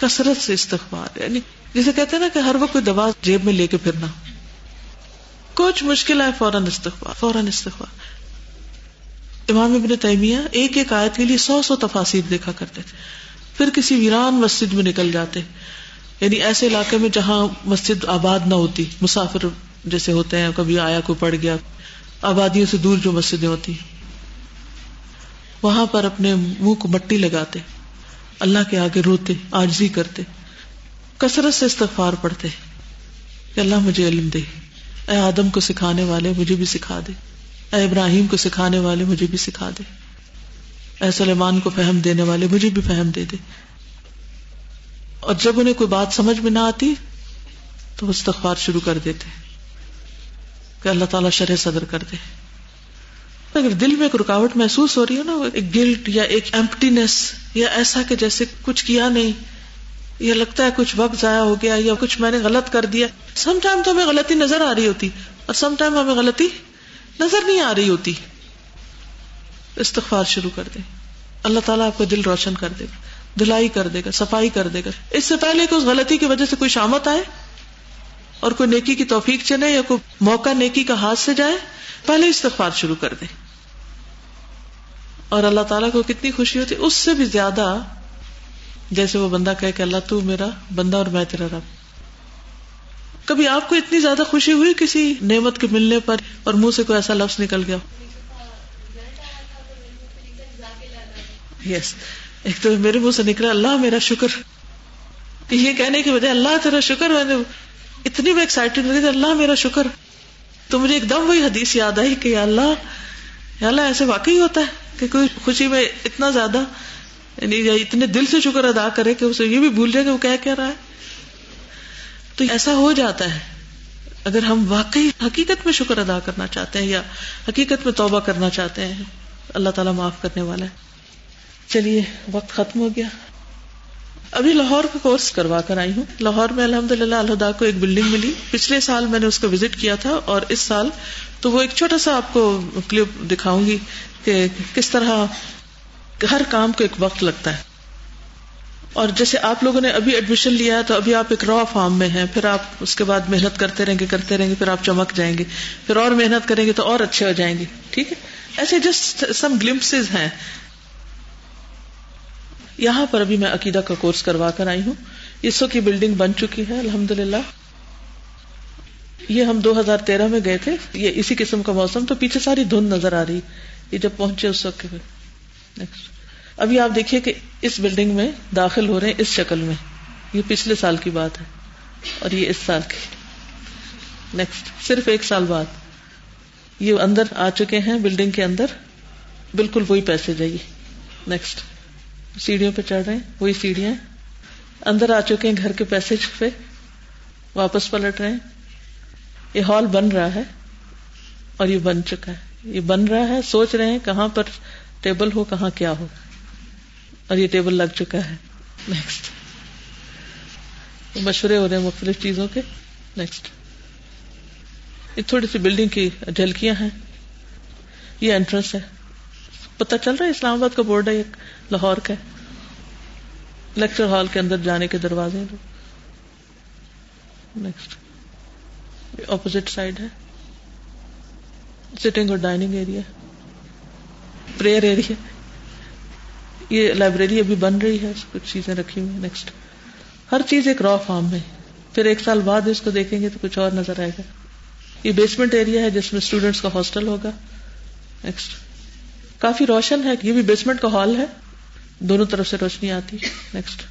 کثرت سے استغفار یعنی جسے کہتے ہیں نا کہ ہر وقت کوئی دوا جیب میں لے کے پھرنا۔ کچھ مشکل ہے فوراً استغفار فوراً استغفار۔ امام ابن تیمیہ ایک ایک آیت کے لیے سو سو تفاصیر دیکھا کرتے تھے۔ پھر کسی ویران مسجد میں نکل جاتے۔ یعنی ایسے علاقے میں جہاں مسجد آباد نہ ہوتی، مسافر جیسے ہوتے ہیں، کبھی آیا کوئی پڑ گیا۔ آبادیوں سے دور جو مسجدیں ہوتی وہاں پر اپنے منہ کو مٹی لگاتے، اللہ کے آگے روتے آجزی کرتے، کثرت سے استغفار پڑھتے، کہ اللہ مجھے علم دے، اے آدم کو سکھانے والے مجھے بھی سکھا دے، اے ابراہیم کو سکھانے والے مجھے بھی سکھا دے، اے سلیمان کو فہم دینے والے مجھے بھی فہم دے دے۔ اور جب انہیں کوئی بات سمجھ میں نہ آتی، تو استغفار شروع کر دیتے۔ کہ اللہ تعالیٰ شرح صدر کر دے۔ اگر دل میں ایک رکاوٹ محسوس ہو رہی ہے نا، ایک گلٹ یا ایک ایمپٹینس یا ایسا کہ جیسے کچھ کیا نہیں، یا لگتا ہے کچھ وقت ضائع ہو گیا یا کچھ میں نے غلط کر دیا سم ٹائم تو ہمیں غلطی نظر آ رہی ہوتی اور سم ٹائم ہمیں غلطی نظر نہیں آ رہی ہوتی۔ استغفار شروع کر دے۔ اللہ تعالیٰ آپ کا دل روشن کر دے گا، دلائی کر دے گا، صفائی کر دے گا۔ اس سے پہلے کہ اس غلطی کی وجہ سے کوئی شامت آئے اور کوئی نیکی کی توفیق چلے یا کوئی موقع نیکی کا ہاتھ سے جائے، پہلے استغفار شروع کر دے اور اللہ تعالیٰ کو کتنی خوشی ہوتی، اس سے بھی زیادہ جیسے وہ بندہ کہے کہ اللہ تو میرا بندہ اور میں تیرا رب۔ کبھی آپ کو اتنی زیادہ خوشی ہوئی کسی نعمت کے ملنے پر اور منہ سے کوئی ایسا لفظ نکل گیا؟ یس ایک تو میرے منہ سے نکلا، اللہ میرا شکر۔ یہ کہنے کی وجہ اللہ تیرا شکر، میں نے اتنی میں ایکسائٹیڈ ہوئی اللہ میرا شکر۔ تو مجھے ایک دم وہی حدیث یاد آئی کہ اللہ، یا اللہ ایسے واقعی ہوتا ہے کہ کوئی خوشی میں اتنا زیادہ یعنی اتنے دل سے شکر ادا کرے کہ اسے یہ بھی بھول جائے کہ وہ کیا کہہ رہا ہے۔ تو ایسا ہو جاتا ہے۔ اگر ہم واقعی حقیقت میں شکر ادا کرنا چاہتے ہیں یا حقیقت میں توبہ کرنا چاہتے ہیں، اللہ تعالیٰ معاف کرنے والا ہے۔ چلیے، وقت ختم ہو گیا۔ ابھی لاہور کا کورس کروا کر آئی ہوں۔ لاہور میں الحمد للہ اللہ کو ایک بلڈنگ ملی۔ پچھلے سال میں نے اس کو وزٹ کیا تھا اور اس سال تو وہ ایک چھوٹا سا آپ کو کلپ دکھاؤں گی کہ کس طرح ہر کام کو ایک وقت لگتا ہے۔ اور جیسے آپ لوگوں نے ابھی ایڈمیشن لیا ہے تو ابھی آپ ایک را فارم میں ہیں۔ پھر آپ اس کے بعد محنت کرتے رہیں گے، کرتے رہیں گے، پھر آپ چمک جائیں گے۔ پھر اور محنت کریں گے تو اور اچھے ہو جائیں گے۔ ٹھیک ہے؟ ایسے جسٹ سم گلمس ہیں۔ یہاں پر ابھی میں عقیدہ کا کورس کروا کر آئی ہوں۔ اس کی بلڈنگ بن چکی ہے الحمد للہ یہ ہم دو ہزار تیرہ میں گئے تھے۔ یہ اسی قسم کا موسم، تو پیچھے ساری دھند نظر آ رہی۔ یہ جب پہنچے اس وقت ابھی آپ دیکھیے کہ اس بلڈنگ میں داخل ہو رہے ہیں، اس شکل میں۔ یہ پچھلے سال کی بات ہے اور یہ اس سال کی۔ نیکسٹ صرف ایک سال بعد۔ یہ اندر آ چکے ہیں، بلڈنگ کے اندر۔ بالکل وہی پیسے جائیے۔ نیکسٹ سیڑھیوں پہ چڑھ رہے ہیں، وہی سیڑھیاں اندر آ چکے ہیں، گھر کے پیسے پہ۔ واپس پلٹ رہے ہیں۔ یہ ہال بن رہا ہے اور یہ بن چکا ہے۔ یہ بن رہا ہے، سوچ رہے ہیں کہاں پر ٹیبل ہو، کہاں کیا ہو۔ اور یہ ٹیبل لگ چکا ہے۔ نیکسٹ مشورے ہو رہے ہیں مختلف چیزوں کے۔ نیکسٹ یہ تھوڑی سی بلڈنگ کی جھلکیاں ہیں۔ یہ انٹرنس ہے۔ پتہ چل رہا ہے، اسلام آباد کا بورڈ ہے لاہور کا لیکچر ہال کے اندر جانے کے دروازے نیکسٹ اپوزٹ سائڈ ہے۔ سٹنگ اور ڈائننگ ایریا پریئر ایریا یہ لائبریری ابھی بن رہی ہے۔ کچھ چیزیں رکھی ہوئی نیکسٹ ہر چیز ایک را فارم میں۔ پھر ایک سال بعد اس کو دیکھیں گے تو کچھ اور نظر آئے گا۔ یہ بیسمنٹ ایریا ہے جس میں اسٹوڈینٹس کا ہاسٹل ہوگا۔ نیکسٹ کافی روشن ہے۔ یہ بھی بیسمنٹ کا ہال ہے۔ دونوں طرف سے روشنی آتی نیکسٹ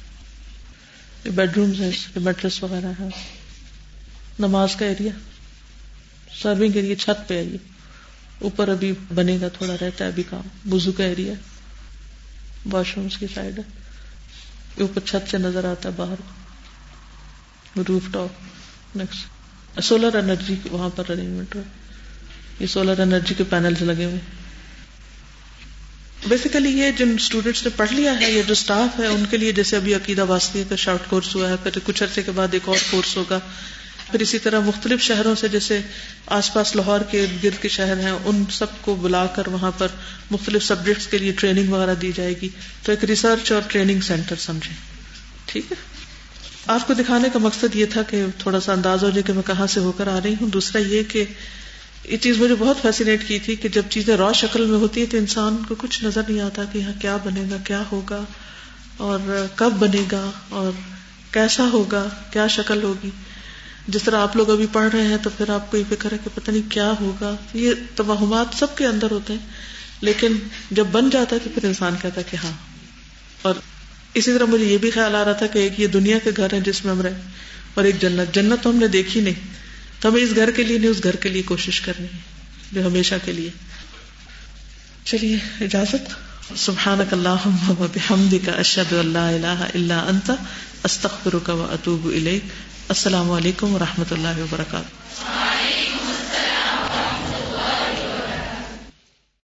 بیڈ روم ہے میٹرس وغیرہ ہے نماز کا ایریا سرونگ ایریا چھت پہ آئیے اوپر ابھی بنے گا تھوڑا رہتا ہے ابھی کام. بزو کا ایریا واش روم کی سائڈ ہے. اوپر چھت سے نظر آتا ہے باہر. روف ٹاپ نیکسٹ سولر انرجی وہاں پر ارینجمنٹ ہو یہ سولر انرجی کے پینل لگے ہوئے بیسیکلی یہ جن اسٹوڈینٹس نے پڑھ لیا ہے، یہ جو اسٹاف ہے، ان کے لیے جیسے ابھی عقیدہ واسطے کا شارٹ کورس ہوا ہے، پھر کچھ عرصے کے بعد ایک اور کورس ہوگا۔ پھر اسی طرح مختلف شہروں سے جیسے آس پاس لاہور کے گرد کے شہر ہیں، ان سب کو بلا کر وہاں پر مختلف سبجیکٹس کے لیے ٹریننگ وغیرہ دی جائے گی۔ تو ایک ریسرچ اور ٹریننگ سینٹر سمجھے ٹھیک ہے؟ آپ کو دکھانے کا مقصد یہ تھا کہ تھوڑا سا انداز ہو جائے کہ میں کہاں سے ہو کر آ رہی ہوں۔ دوسرا یہ کہ یہ چیز مجھے بہت فیسینیٹ کی تھی کہ جب چیزیں را شکل میں ہوتی ہے تو انسان کو کچھ نظر نہیں آتا کہ یہاں کیا بنے گا، کیا ہوگا، اور کب بنے گا، اور کیسا ہوگا، کیا شکل ہوگی۔ جس طرح آپ لوگ ابھی پڑھ رہے ہیں تو پھر آپ کو یہ فکر ہے کہ پتہ نہیں کیا ہوگا۔ یہ توہمات سب کے اندر ہوتے ہیں، لیکن جب بن جاتا ہے تو پھر انسان کہتا ہے کہ ہاں۔ اور اسی طرح مجھے یہ بھی خیال آ رہا تھا کہ ایک یہ دنیا کے گھر ہے جس میں ہم رہے، اور ایک جنت۔ جنت تو ہم نے دیکھی نہیں۔ تو ہمیں اس گھر کے لیے نہیں، اس گھر کے لیے کوشش کرنی ہے، جو ہمیشہ کے لیے۔ چلیے، اجازت۔ سبحان کا اشد اللہ اللہ اللہ انت استخر کا اطوب السلام علیکم و رحمۃ اللہ وبرکاتہ۔